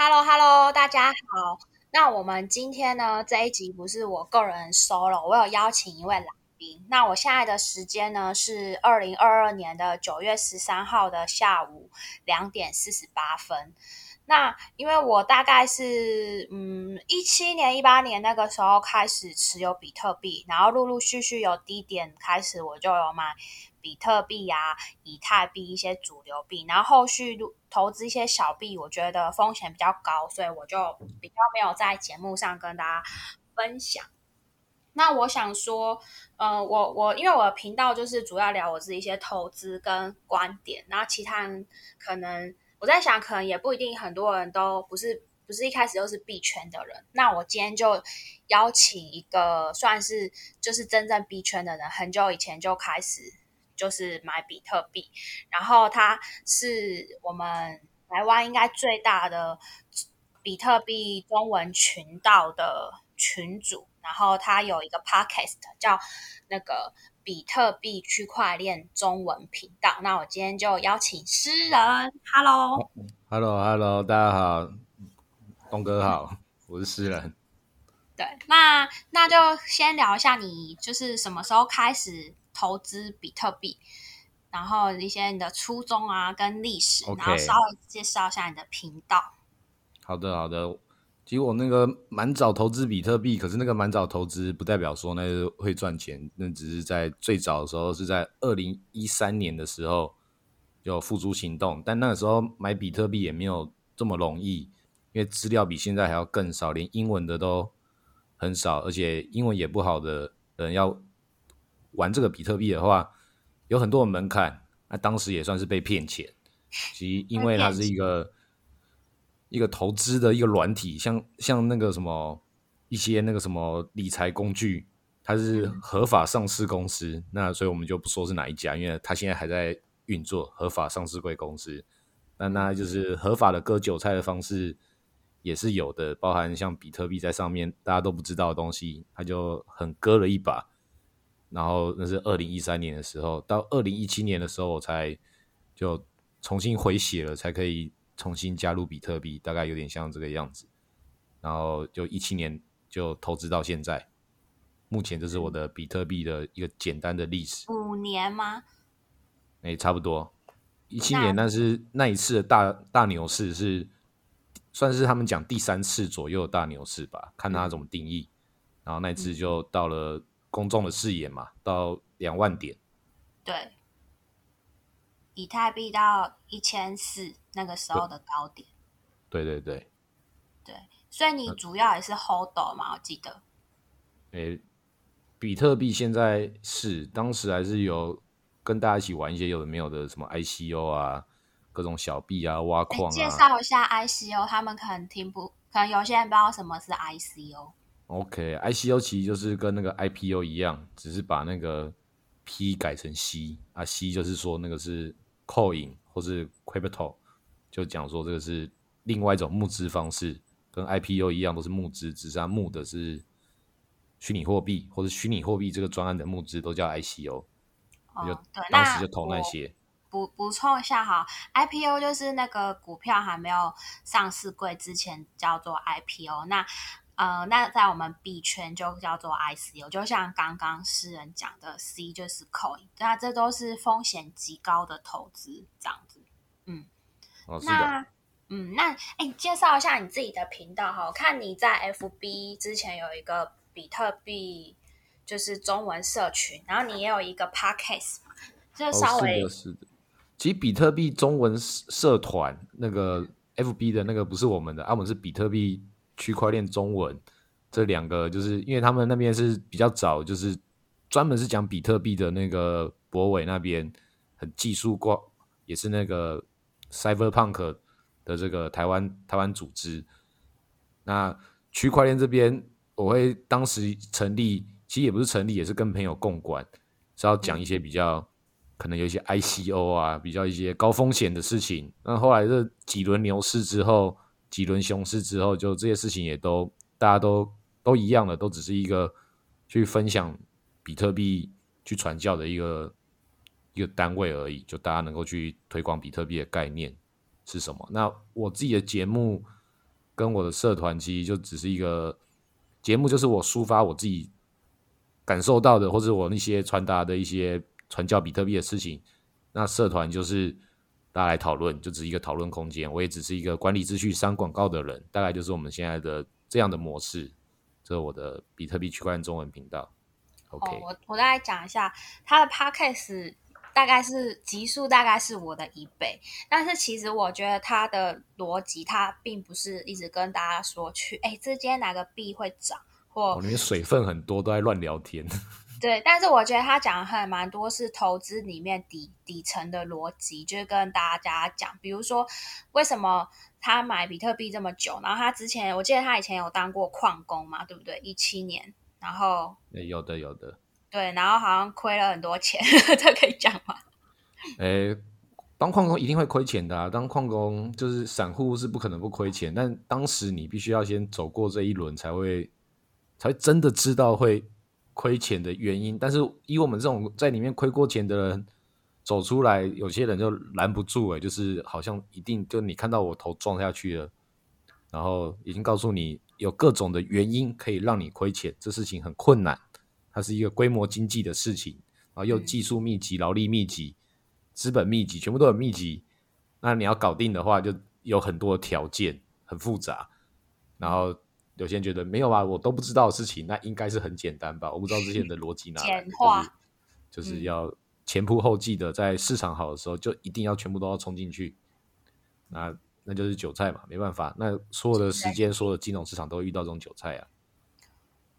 Hello Hello，大家好。那我们今天呢这一集不是我个人 solo，我有邀请一位来宾。那我现在的时间呢是二零二二年的九月十三号的下午两点四十八分。那因为我大概是嗯一七年一八年那个时候开始持有比特币，然后陆陆续续有低点开始，我就有买比特币啊、以太币一些主流币，然后后续投资一些小币，我觉得风险比较高，所以我就比较没有在节目上跟大家分享。那我想说，呃，我我因为我的频道就是主要聊我自己一些投资跟观点，然后其他人可能。我在想，可能也不一定，很多人都不是不是一开始都是币圈的人。那我今天就邀请一个算是就是真正币圈的人，很久以前就开始就是买比特币，然后他是我们台湾应该最大的比特币中文群道的群主，然后他有一个 podcast 叫那个。比特币区块链中文频道，那我今天就邀请诗人，Hello，Hello，Hello，大家好，东哥好，我是诗人。对，那那就先聊一下你就是什么时候开始投资比特币，然后一些你的初衷啊，跟历史，然后稍微介绍一下你的频道。好的，好的。其实我那个蛮早投资比特币，可是那个蛮早投资不代表说那会赚钱，那只是在最早的时候是在二零一三年的时候就付诸行动，但那个时候买比特币也没有这么容易，因为资料比现在还要更少，连英文的都很少，而且英文也不好的人要玩这个比特币的话，有很多的门槛，那当时也算是被骗钱，其实因为它是一个。一个投资的一个软体，像像那个什么一些那个什么理财工具，它是合法上市公司，那所以我们就不说是哪一家，因为它现在还在运作，合法上市贵公司。那那就是合法的割韭菜的方式也是有的，包含像比特币在上面大家都不知道的东西，它就很割了一把。然后那是二零一三年的时候，到二零一七年的时候，我才就重新回血了，才可以。重新加入比特币，大概有点像这个样子，然后就一七年就投资到现在，目前这是我的比特币的一个简单的历史。五年吗？哎，差不多。一七年那是那一次的大大牛市，是算是他们讲第三次左右的大牛市吧，看他怎么定义。然后那次就到了公众的视野嘛，到两万点。对。以太币到一千四那个时候的高点，对对对，对，所以你主要也是 hold 嘛？我记得，诶，比特币现在是当时还是有跟大家一起玩一些有的没有的什么 ICO 啊，各种小币啊，挖矿啊。介绍一下 ICO，他们可能听不，可能有些人不知道什么是 ICO。OK，ICO 其实就是跟那个 IPO 一样，只是把那个 P 改成 C 啊，C 就是说那个是。Coin 或是 Crypto，就讲说这个是另外一种募资方式，跟 IPO 一样，都是募资，只是它募的是虚拟货币或者虚拟货币这个专案的募资都叫 ICO。哦，对，当时就投那些。补补充一下哈，IPO 就是那个股票还没有上市柜之前叫做 IPO，那。呃，那在我们币圈就叫做 ICO，就像刚刚诗人讲的，C 就是 Coin，那这都是风险极高的投资，这样子。嗯，那嗯，那哎，介绍一下你自己的频道哈。我看你在 FB 之前有一个比特币，就是中文社群，然后你也有一个 Podcast，就稍微是的。其实比特币中文社团那个 FB 的那个不是我们的，啊，我们是比特币。区块链中文这两个，就是因为他们那边是比较早，就是专门是讲比特币的那个博伟那边很技术挂，也是那个 Cyberpunk 的这个台湾台湾组织。那区块链这边，我会当时成立，其实也不是成立，也是跟朋友共管，是要讲一些比较可能有一些 ICO 啊，比较一些高风险的事情。那后来这几轮牛市之后。几轮熊市之后，就这些事情也都大家都都一样了，都只是一个去分享比特币、去传教的一个一个单位而已。就大家能够去推广比特币的概念是什么？那我自己的节目跟我的社团其实就只是一个节目，就是我抒发我自己感受到的，或者我那些传达的一些传教比特币的事情。那社团就是大家来讨论，就只是一个讨论空间。我也只是一个管理秩序、删广告的人，大概就是我们现在的这样的模式。这是我的比特币区块链中文频道。OK，我我大概讲一下，他的 Podcast 大概是集数大概是我的一倍，但是其实我觉得他的逻辑，他并不是一直跟大家说去，哎，这今天哪个币会涨，或里面水分很多，都在乱聊天。对，但是我觉得他讲的还蛮多是投资里面底底层的逻辑，就是跟大家讲，比如说为什么他买比特币这么久，然后他之前我记得他以前有当过矿工嘛，对不对？一七年，然后有的有的，对，然后好像亏了很多钱，这可以讲吗？诶，当矿工一定会亏钱的啊，当矿工就是散户是不可能不亏钱，但当时你必须要先走过这一轮，才会才真的知道会。亏钱的原因，但是以我们这种在里面亏过钱的人走出来，有些人就拦不住哎，就是好像一定就你看到我头撞下去了，然后已经告诉你有各种的原因可以让你亏钱，这事情很困难，它是一个规模经济的事情，然后又技术密集、劳力密集、资本密集，全部都很密集，那你要搞定的话，就有很多条件，很复杂，然后。有些人觉得没有啊，我都不知道的事情，那应该是很简单吧？我不知道之前的逻辑哪来，就是就是要前仆后继的，在市场好的时候就一定要全部都要冲进去，那那就是韭菜嘛，没办法。那所有的时间，所有的金融市场都会遇到这种韭菜啊。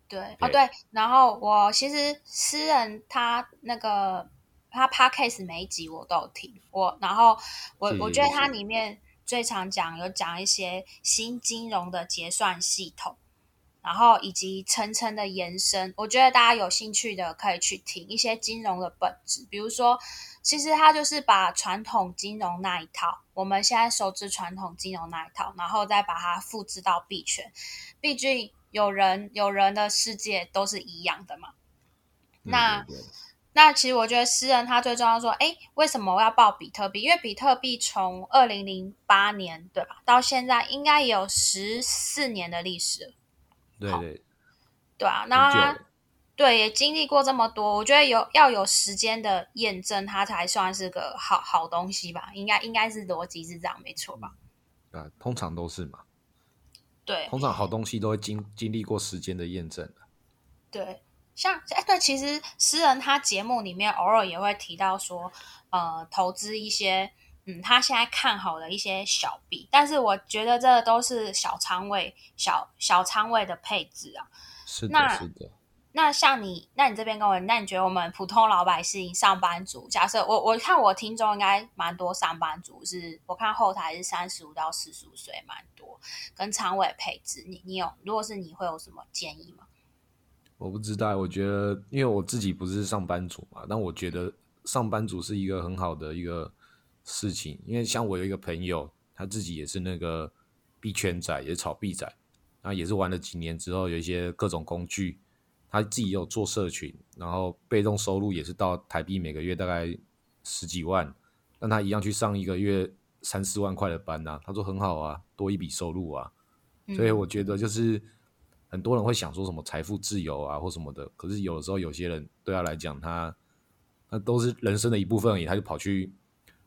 对啊，对。然后我其实私人他那个他 podcast 每一集我都有听，我然后我我觉得它里面。最常讲有讲一些新金融的结算系统，然后以及层层的延伸。我觉得大家有兴趣的可以去听一些金融的本质，比如说，其实它就是把传统金融那一套，我们现在熟知传统金融那一套，然后再把它复制到币圈。毕竟有人有人的世界都是一样的嘛。那。那其实我觉得诗人他最重要说，哎，为什么我要报比特币？因为比特币从二零零八年对吧，到现在应该也有十四年的历史。对对对啊，那对也经历过这么多，我觉得有要有时间的验证，它才算是个好好东西吧？应该应该是逻辑是这样，没错吧？啊，通常都是嘛。对，通常好东西都会经经历过时间的验证对。像哎，对，其实诗人他节目里面偶尔也会提到说，呃，投资一些，嗯，他现在看好的一些小币，但是我觉得这都是小仓位、小小仓位的配置啊。是的，是的。那像你，那你这边跟我，那你觉得我们普通老百姓、上班族，假设我我看我听众应该蛮多上班族，是我看后台是三十五到四十五岁，蛮多，跟仓位配置，你你有，如果是你会有什么建议吗？我不知道，我觉得，因为我自己不是上班族嘛，但我觉得上班族是一个很好的一个事情，因为像我有一个朋友，他自己也是那个币圈仔，也是炒币仔，然后也是玩了几年之后，有一些各种工具，他自己有做社群，然后被动收入也是到台币每个月大概十几万，但他一样去上一个月三四万块的班呐，他说很好啊，多一笔收入啊，所以我觉得就是。很多人会想说什么财富自由啊或什么的，可是有的时候有些人对他来讲，他那都是人生的一部分而已，他就跑去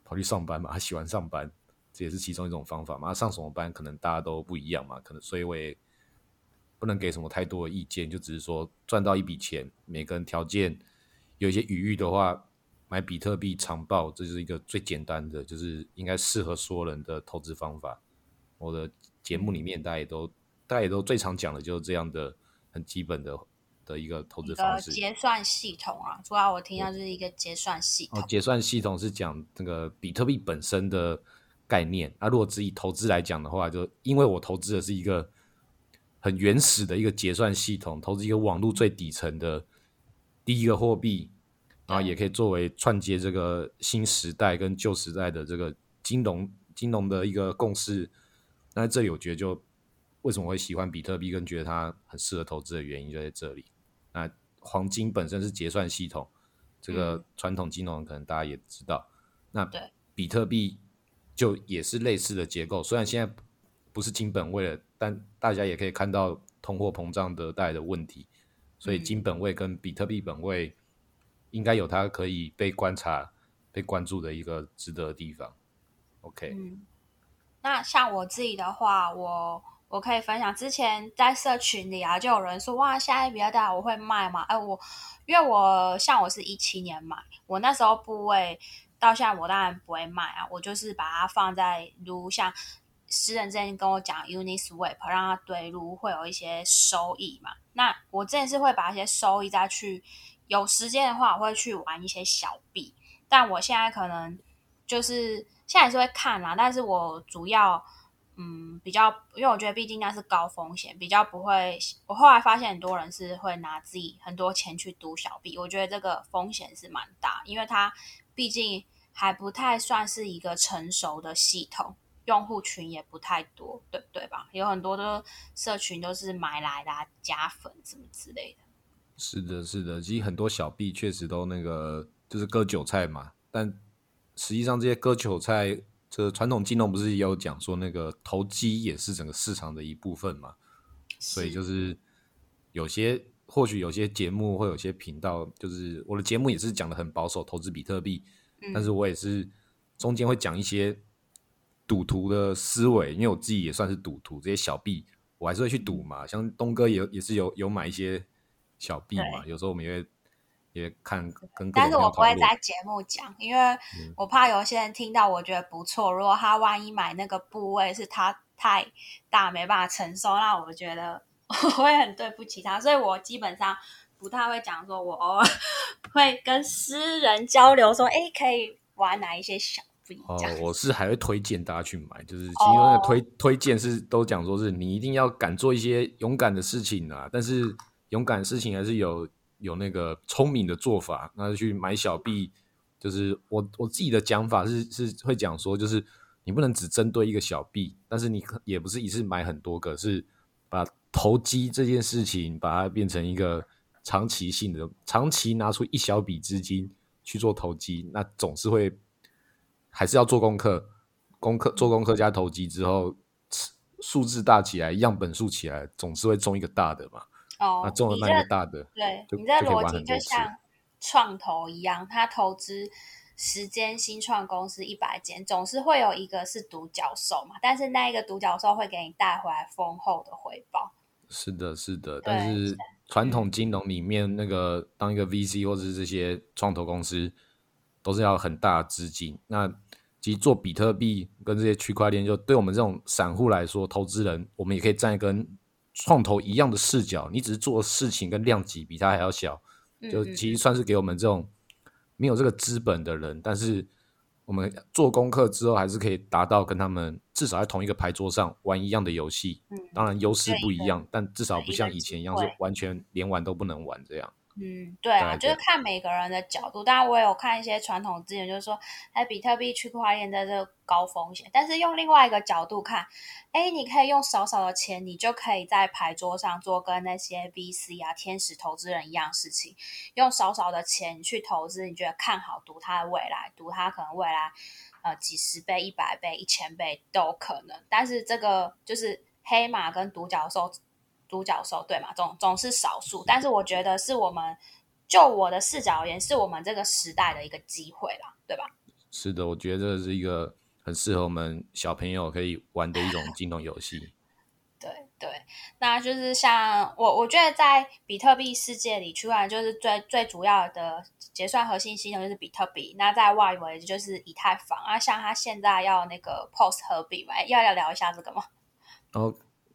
跑去上班嘛，他喜欢上班，这也是其中一种方法嘛。上什么班可能大家都不一样嘛，可能所以我也不能给什么太多的意见，就只是说赚到一笔钱，每个人条件有一些余裕的话，买比特币长报，这是一个最简单的，就是应该适合所有人的投资方法。我的节目里面大家也都。大家也都最常讲的就是这样的很基本的的一个投资方式，结算系统啊，主要我听到就是一个结算系统。结算系统是讲这个比特币本身的概念。那如果只以投资来讲的话，就因为我投资的是一个很原始的一个结算系统，投资一个网络最底层的第一个货币，然后也可以作为串接这个新时代跟旧时代的这个金融金融的一个共识。那这里我觉得就。为什么会喜欢比特币，跟觉得它很适合投资的原因就在这里。那黄金本身是结算系统，这个传统金融可能大家也知道。那比特币就也是类似的结构，虽然现在不是金本位了，但大家也可以看到通货膨胀的带来的问题，所以金本位跟比特币本位应该有它可以被观察、被关注的一个值得的地方。OK，嗯，那像我自己的话，我我可以分享，之前在社群里啊，就有人说哇，下一比较大，我会卖吗？哎，我因为我像我是一七年买，我那时候部位到现在，我当然不会卖啊，我就是把它放在如像。私人之前跟我讲，Uniswap 让它对路会有一些收益嘛？那我之前是会把一些收益再去，有时间的话我会去玩一些小币，但我现在可能就是现在是会看啦，但是我主要嗯比较，因为我觉得毕竟那是高风险，比较不会。我后来发现很多人是会拿自己很多钱去赌小币，我觉得这个风险是蛮大，因为它毕竟还不太算是一个成熟的系统。用户群也不太多，对对吧？有很多的社群都是买来的加粉什么之类的。是的，是的，其实很多小币确实都那个就是割韭菜嘛。但实际上这些割韭菜，这传统金融不是也有讲说那个投机也是整个市场的一部分嘛？所以就是有些或许有些节目会有些频道，就是我的节目也是讲的很保守投资比特币，但是我也是中间会讲一些。赌徒的思维，因为我自己也算是赌徒，这些小币我还是会去赌嘛。像东哥也也是有有买一些小币嘛，有时候我们也也看跟。但是我不会在节目讲，因为我怕有些人听到我觉得不错，如果他万一买那个部位是他太大没办法承受，那我觉得 我会很对不起他，所以我基本上不太会讲，说我偶尔 会跟私人交流，说哎可以玩哪一些小。哦，我是还会推荐大家去买，就是其中的推推荐是都讲说是你一定要敢做一些勇敢的事情啊，但是勇敢的事情还是有有那个聪明的做法，那就去买小币。就是我我自己的讲法是是会讲说，就是你不能只针对一个小币，但是你也不是一次买很多个，是把投机这件事情把它变成一个长期性的，长期拿出一小笔资金去做投机，那总是会。还是要做功课，功课做功课加投机之后，数字大起来，样本数起来，总是会中一个大的嘛。哦，那中了那个大的，对，你这逻辑就像创投一样，他投资十间新创公司一百间，总是会有一个是独角兽嘛。但是那一个独角兽会给你带回来丰厚的回报。是的，是的。但是传统金融里面，那个当一个 VC 或者是这些创投公司。都是要很大的资金。那其实做比特币跟这些区块链，就对我们这种散户来说，投资人我们也可以站一跟创投一样的视角。你只是做事情跟量级比他还要小，就其实算是给我们这种没有这个资本的人，但是我们做功课之后，还是可以达到跟他们至少在同一个牌桌上玩一样的游戏。当然优势不一样，但至少不像以前一样是完全连玩都不能玩这样。嗯，对啊，就是看每个人的角度。当然，我有看一些传统资源，就是说，哎，比特币区块链在这高风险。但是用另外一个角度看，哎，你可以用少少的钱，你就可以在牌桌上做跟那些 VC 啊、天使投资人一样事情。用少少的钱去投资，你觉得看好，赌它的未来，赌它可能未来呃几十倍、一百倍、一千倍都有可能。但是这个就是黑马跟独角兽。独角兽对嘛，总总是少数，但是我觉得是我们就我的视角而言，是我们这个时代的一个机会啦，对吧？是的，我觉得这是一个很适合我们小朋友可以玩的一种金融游戏。对对，那就是像我，我觉得在比特币世界里，区块链就是最最主要的结算核心系统就是比特币。那在外围就是以太坊啊，像它现在要那个 POS 合并嘛，要要聊一下这个吗？哦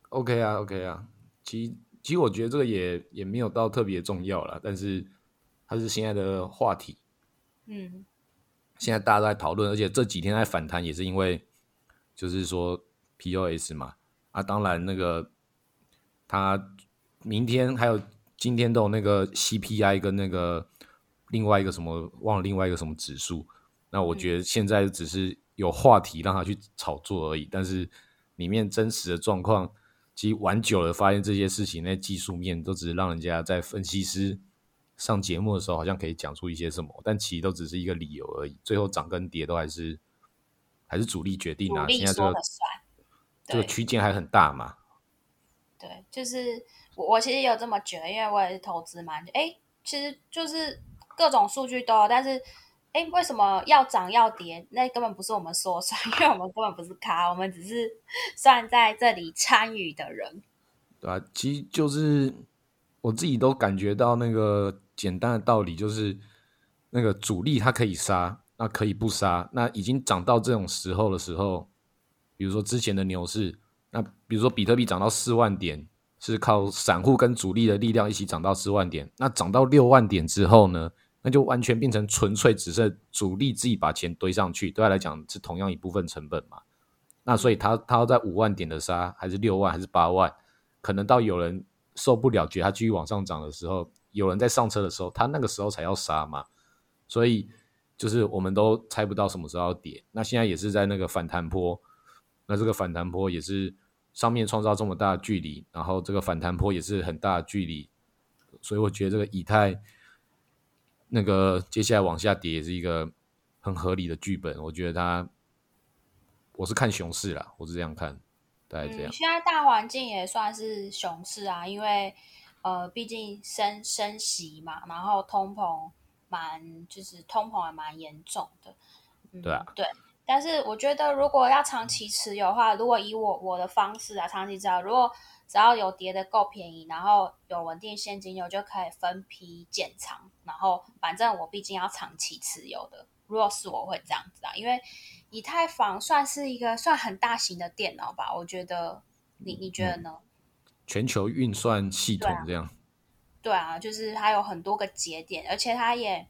，OK 啊，OK 啊。其其实我觉得这个也也没有到特别重要了，但是它是现在的话题。嗯，现在大家都在讨论，而且这几天在反弹，也是因为就是说 POS 嘛。啊，当然那个它明天还有今天都有那个 CPI 跟那个另外一个什么忘了另外一个什么指数。那我觉得现在只是有话题让它去炒作而已，但是里面真实的状况。其实玩久了，发现这些事情那技术面都只是让人家在分析师上节目的时候，好像可以讲出一些什么，但其实都只是一个理由而已。最后涨跟跌都还是还是主力决定啊。现在这个这个区间还很大嘛。对，就是我我其实有这么觉得，因为我也是投资嘛哎，其实就是各种数据都有，但是哎，为什么要涨要跌？那根本不是我们说算，因为我们根本不是咖，我们只是算在这里参与的人。对啊，其实就是我自己都感觉到那个简单的道理，就是那个主力它可以杀，那可以不杀。那已经涨到这种时候的时候，比如说之前的牛市，那比如说比特币涨到四万点，是靠散户跟主力的力量一起涨到四万点。那涨到六万点之后呢，那就完全变成纯粹只是主力自己把钱堆上去，对他来讲是同样一部分成本嘛。那所以他他要在五万点的杀，还是六万，还是八万？可能到有人受不了，觉得它继续往上涨的时候，有人在上车的时候，他那个时候才要杀嘛。所以就是我们都猜不到什么时候要跌。那现在也是在那个反弹坡，那这个反弹坡也是上面创造这么大的距离，然后这个反弹坡也是很大的距离，所以我觉得这个以太那个接下来往下跌也是一个很合理的剧本。我觉得它，我是看熊市啦，我是这样看。嗯，现在大环境也算是熊市啊，因为呃，毕竟升升息嘛，然后通膨蛮就是通膨还蛮严重的。对啊，对。但是我觉得，如果要长期持有的话，如果以我我的方式啊，长期持有，如果只要有跌的够便宜，然后有稳定现金流，就可以分批建仓。然后反正我毕竟要长期持有的，如果是我会这样子啊，因为。以太坊算是一个算很大型的电脑吧？我觉得，你你觉得呢？全球运算系统这样。对啊，就是它有很多个节点，而且它也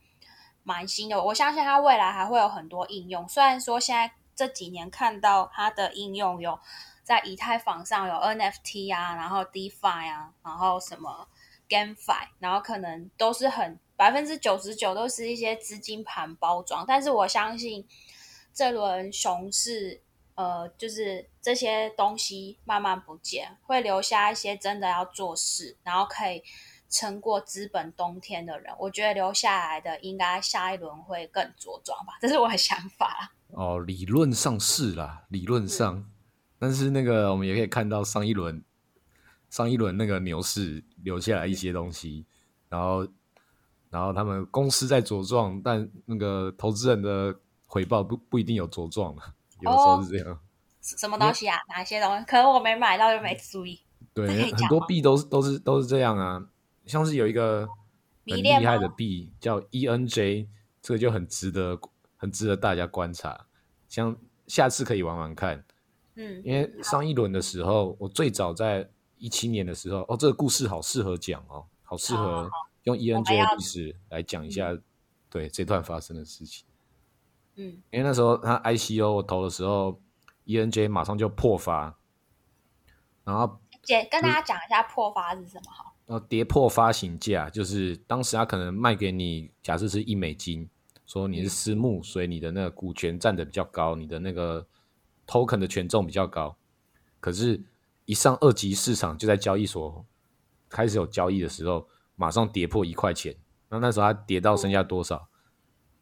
蛮新的。我相信它未来还会有很多应用。虽然说现在这几年看到它的应用有在以太坊上有 NFT 啊，然后 DeFi 啊，然后什么 GameFi，然后可能都是很百分之九十九都是一些资金盘包装，但是我相信。这轮熊市，呃，就是这些东西慢慢不见，会留下一些真的要做事，然后可以撑过资本冬天的人。我觉得留下来的应该下一轮会更茁壮吧，这是我的想法。哦，理论上是啦，理论上，但是那个我们也可以看到上一轮上一轮那个牛市留下来一些东西，然后然后他们公司在茁壮，但那个投资人的。回报不不一定有茁壮了，有时候是这样。什么东西啊？哪些东西？可能我没买到，又没注意。对，很多币都是都是都是这样啊。像是有一个很厉害的币叫 ENJ，这个就很值得很值得大家观察。像下次可以玩玩看。嗯，因为上一轮的时候，我最早在一七年的时候，哦，这个故事好适合讲哦，好适合用 ENJ 的故事来讲一下，对这段发生的事情。嗯，因为那时候他 ICO 我投的时候，ENJ 马上就破发，然后姐跟大家讲一下破发是什么哈。然后跌破发行价，就是当时他可能卖给你，假设是一美金，说你是私募，所以你的那个股权占的比较高，你的那个 token 的权重比较高。可是，一上二级市场就在交易所开始有交易的时候，马上跌破一块钱。那那时候它跌到剩下多少？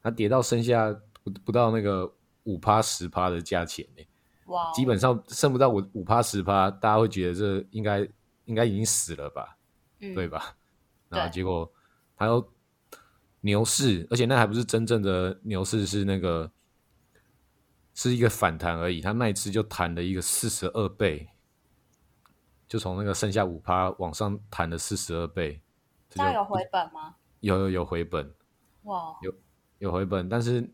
它跌到剩下。不不到那个五趴十趴的价钱呢，哇！基本上剩不到五五趴十趴，大家会觉得这应该应该已经死了吧，对吧？然后结果还有牛市，而且那还不是真正的牛市，是那个是一个反弹而已。它那一次就弹了一个四十二倍，就从那个剩下五趴往上弹了四十二倍。那有回本吗？有有有回本，哇！有有回本，但是。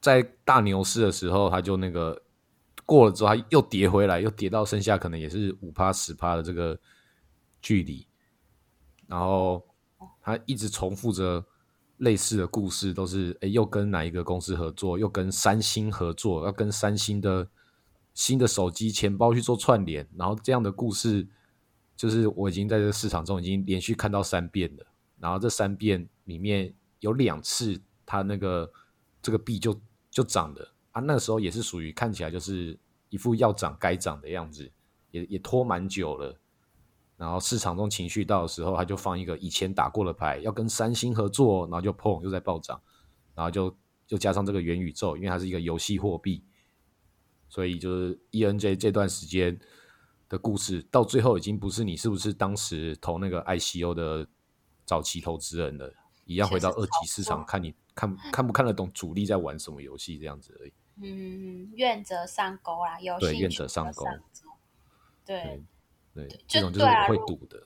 在大牛市的时候，它就那个过了之后，它又跌回来，又跌到剩下可能也是五趴十趴的这个距离，然后它一直重复着类似的故事，都是哎，又跟哪一个公司合作，又跟三星合作，要跟三星的新的手机钱包去做串联，然后这样的故事，就是我已经在这个市场中已经连续看到三遍了，然后这三遍里面有两次，它那个这个币就。就涨的啊，那时候也是属于看起来就是一副要涨该涨的样子，也也拖蛮久了。然后市场中情绪到的时候，他就放一个以前打过的牌，要跟三星合作，然后就砰又在暴涨，然后就就加上这个元宇宙，因为它是一个游戏货币，所以就是 ENJ 这段时间的故事，到最后已经不是你是不是当时投那个 ICO 的早期投资人了，一样回到二级市场，看你 看看不看得懂主力在玩什么游戏这样子而已。嗯，愿者上钩啦，有对愿者上钩。对对，这种就是我会赌的。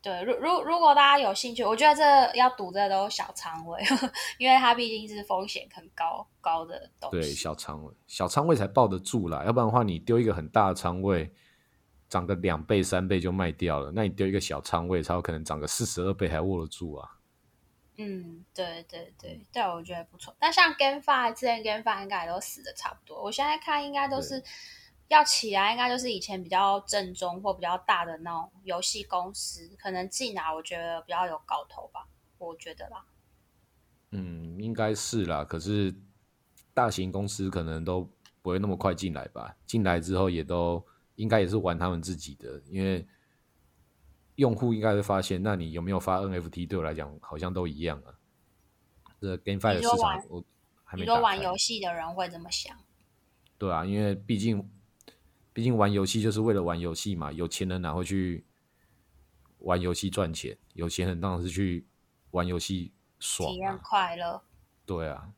对，如如如果大家有兴趣，我觉得这要赌这都小仓位，因为它毕竟是风险很高高的东西。对，小仓位，小仓位才抱得住啦，要不然的话，你丢一个很大的仓位，涨个两倍三倍就卖掉了。那你丢一个小仓位，才有可能涨个四十二倍还握得住啊。嗯，对对对对，我觉得不错。那像 GameFi 之前 GameFi 应该也都死的差不多，我现在看应该都是。要起来，应该就是以前比较正宗或比较大的那种游戏公司，可能进来我觉得比较有搞头吧，我觉得啦。嗯，应该是啦。可是大型公司可能都不会那么快进来吧？进来之后也都应该也是玩他们自己的，因为用户应该会发现，那你有没有发 NFT 对我来讲好像都一样啊。这 GameFi 的市场我还没。你说玩游戏的人会这么想？对啊，因为毕竟。毕竟玩游戏就是为了玩游戏嘛，有钱人哪会去玩游戏赚钱？有钱人当然是去玩游戏爽，体验快乐。对啊，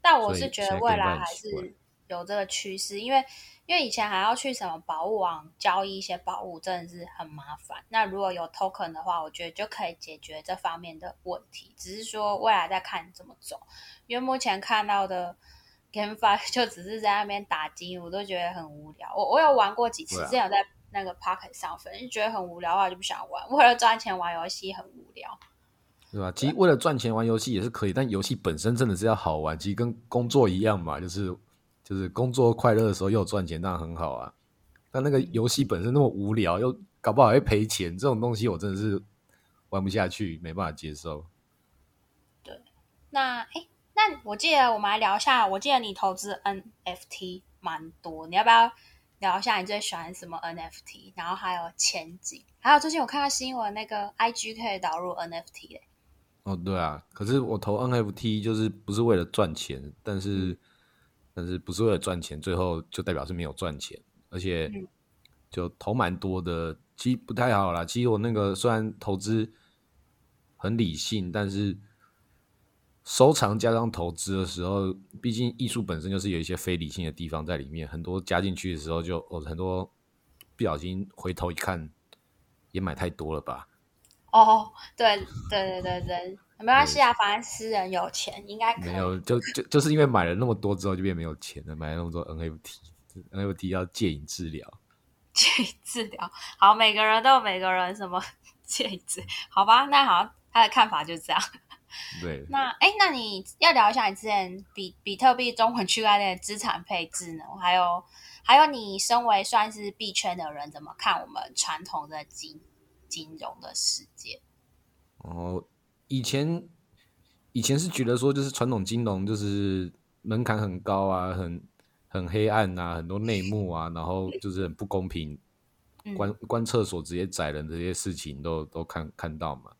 但我是觉得未来还是有这个趋势，因为因为以前还要去什么宝物网交易一些宝物，真的是很麻烦。那如果有 token 的话，我觉得就可以解决这方面的问题。只是说未来再看怎么走，因为目前看到的。GameFi 就只是在那边打金，我都觉得很无聊。我我有玩过几次，之前有在那个 Pocket 上分，就觉得很无聊的话就不想玩。为了赚钱玩游戏很无聊，对吧？其实为了赚钱玩游戏也是可以，但游戏本身真的是要好玩，其实跟工作一样嘛，就是就是工作快乐的时候又赚钱，当然很好啊。但那个游戏本身那么无聊，又搞不好会赔钱，这种东西我真的是玩不下去，没办法接受。对，那哎。那我记得我们来聊一下，我记得你投资 NFT 蛮多，你要不要聊一下你最喜欢什么 NFT？然后还有前景，还有最近我看到新闻，那个 IG 可以导入 NFT 嘞。哦，对啊，可是我投 NFT 就是不是为了赚钱，但是但是不是为了赚钱，最后就代表是没有赚钱，而且就投蛮多的，其实不太好啦。其实我那个虽然投资很理性，但是。收藏加上投资的时候，毕竟艺术本身就是有一些非理性的地方在里面，很多加进去的时候就哦，很多不小心回头一看，也买太多了吧？哦，对对对对对，没关系啊，反正私人有钱应该没有，就就就是因为买了那么多之后就变没有钱了，买了那么多 NFT，NFT 要戒瘾治疗，戒瘾治疗，好，每个人都有每个人什么 戒瘾治，好吧，那好，他的看法就这样。对，那哎，那你要聊一下你之前比比特币中文区块链的资产配置呢？还有还有，你身为算是币圈的人，怎么看我们传统的金金融的世界？哦，以前以前是觉得说，就是传统金融就是门槛很高啊，很很黑暗啊，很多内幕啊，然后就是很不公平，关关厕所直接宰人这些事情都都看看到嘛。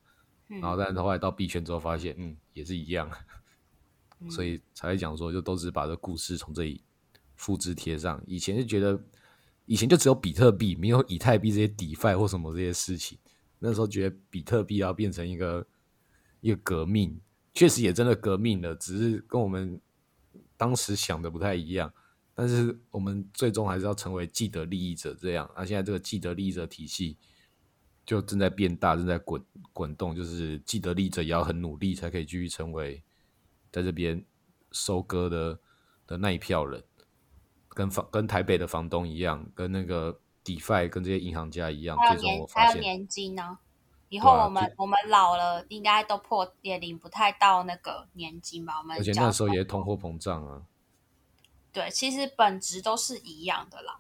然后，但是后来到币圈之后，发现嗯也是一样，所以才会讲说，就都是把这故事从这里复制贴上。以前就觉得，以前就只有比特币，没有以太币这些 DeFi 或什么这些事情。那时候觉得比特币要变成一个一个革命，确实也真的革命了，只是跟我们当时想的不太一样。但是我们最终还是要成为既得利益者，这样。那现在这个既得利益者体系。就正在变大，正在滚滚动，就是既得利者也要很努力，才可以继续成为在这边收割的的那一票人，跟房跟台北的房东一样，跟那个 DeFi 跟这些银行家一样。最终我发现，还有年金呢。以后我们我们老了，应该都破也领不太到那个年金吧？我们而且那时候也通货膨胀啊。对，其实本质都是一样的啦。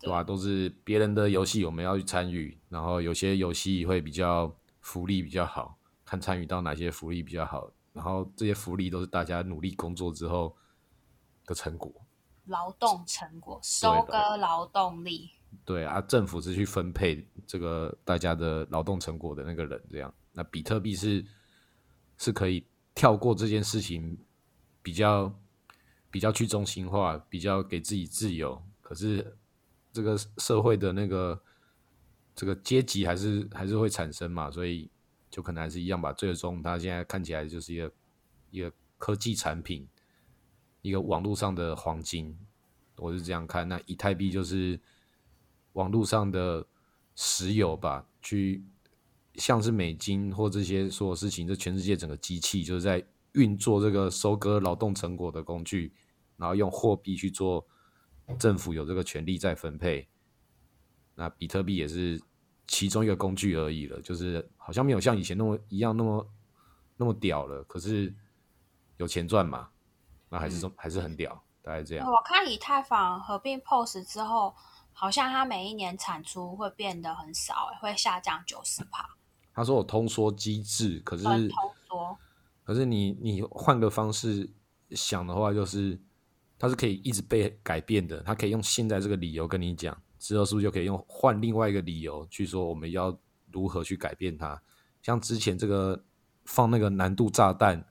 对吧？都是别人的游戏，我们要去参与。然后有些游戏会比较福利比较好，看参与到哪些福利比较好。然后这些福利都是大家努力工作之后的成果，劳动成果，收割劳动力。对啊，政府是去分配这个大家的劳动成果的那个人，这样。那比特币是是可以跳过这件事情，比较比较去中心化，比较给自己自由。可是这个社会的那个这个阶级还是还是会产生嘛，所以就可能还是一样吧。最终它现在看起来就是一个一个科技产品，一个网络上的黄金，我是这样看。那以太币就是网络上的石油吧，去像是美金或这些所有事情，这全世界整个机器就是在运作这个收割劳动成果的工具，然后用货币去做。政府有这个权利再分配，那比特币也是其中一个工具而已了，就是好像没有像以前那么一样那么那么屌了。可是有钱赚嘛，那还是还是很屌，大概这样。我看以太坊合并 POS 之后，好像它每一年产出会变得很少，会下降九十帕。他说有通缩机制，可是通缩，可是你你换个方式想的话，就是。它是可以一直被改变的，它可以用现在这个理由跟你讲，之后是不是就可以用换另外一个理由去说我们要如何去改变它？像之前这个放那个难度炸弹，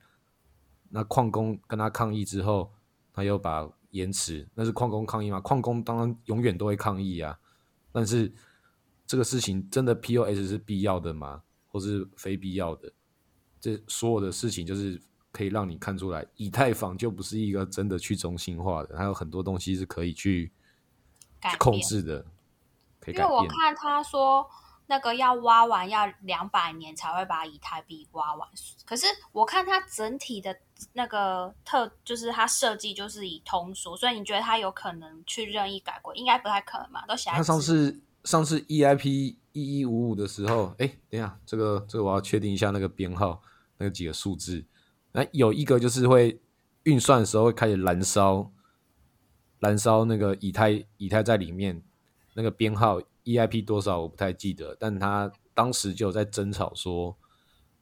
那矿工跟他抗议之后，他又把延迟，那是矿工抗议吗？矿工当然永远都会抗议啊，但是这个事情真的 POS 是必要的吗？或是非必要的？这所有的事情就是。可以让你看出来，以太坊就不是一个真的去中心化的，它有很多东西是可以去控制的。因为我看他说，那个要挖完要两百年才会把以太币挖完。可是我看它整体的那个特，就是它设计就是以通缩，所以你觉得它有可能去任意改过？应该不太可能嘛？都写。他上次上次 EIP 一一五五的时候，哎，等下这个这个我要确定一下那个编号，那个几个数字。那有一个就是会运算的时候会开始燃烧，燃烧那个以太以太在里面那个编号 EIP 多少我不太记得，但他当时就有在争吵说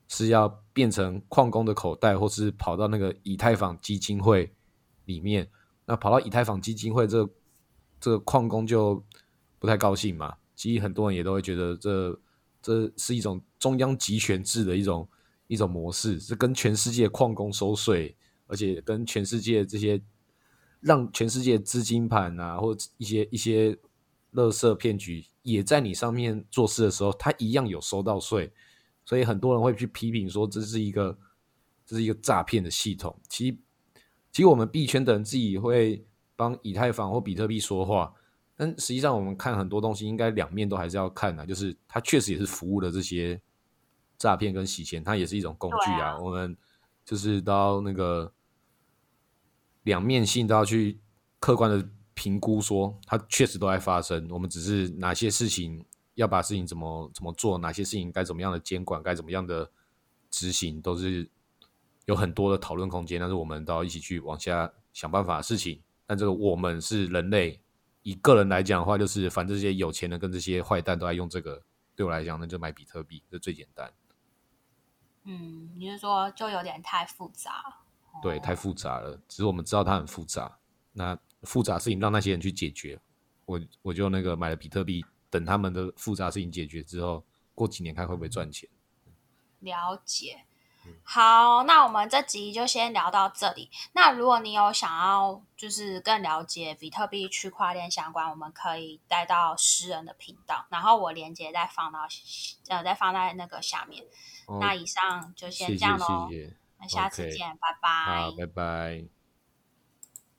是要变成矿工的口袋，或是跑到那个以太坊基金会里面。那跑到以太坊基金会，这这个矿工就不太高兴嘛。其实很多人也都会觉得这这是一种中央集权制的一种。一种模式是跟全世界矿工收税，而且跟全世界这些让全世界资金盘啊，或一些一些乐色骗局也在你上面做事的时候，他一样有收到税，所以很多人会去批评说这是一个这是一个诈骗的系统。其实，其实我们币圈的人自己会帮以太坊或比特币说话，但实际上我们看很多东西，应该两面都还是要看的，就是它确实也是服务了这些。诈骗跟洗钱，它也是一种工具啊。我们就是到那个两面性都要去客观的评估，说它确实都在发生。我们只是哪些事情要把事情怎么怎么做，哪些事情该怎么样的监管，该怎么样的执行，都是有很多的讨论空间。但是我们都要一起去往下想办法的事情。但这个我们是人类，以个人来讲的话，就是反正这些有钱人跟这些坏蛋都在用这个，对我来讲，那就买比特币，这最简单。嗯，你是说就有点太复杂？对，太复杂了。只是我们知道它很复杂，那复杂事情让那些人去解决。我我就那个买了比特币，等他们的复杂事情解决之后，过几年看会不会赚钱。了解。好，那我们这集就先聊到这里。那如果你有想要就是更了解比特币区块链相关，我们可以带到私人的频道，然后我链接再放到呃再放在那个下面。那以上就先这样喽，那下次见，拜拜，好，拜拜。